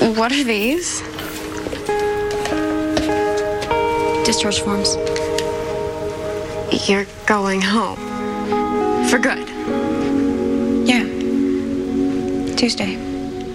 What are these? Discharge forms. You're going home. For good. Yeah. Tuesday.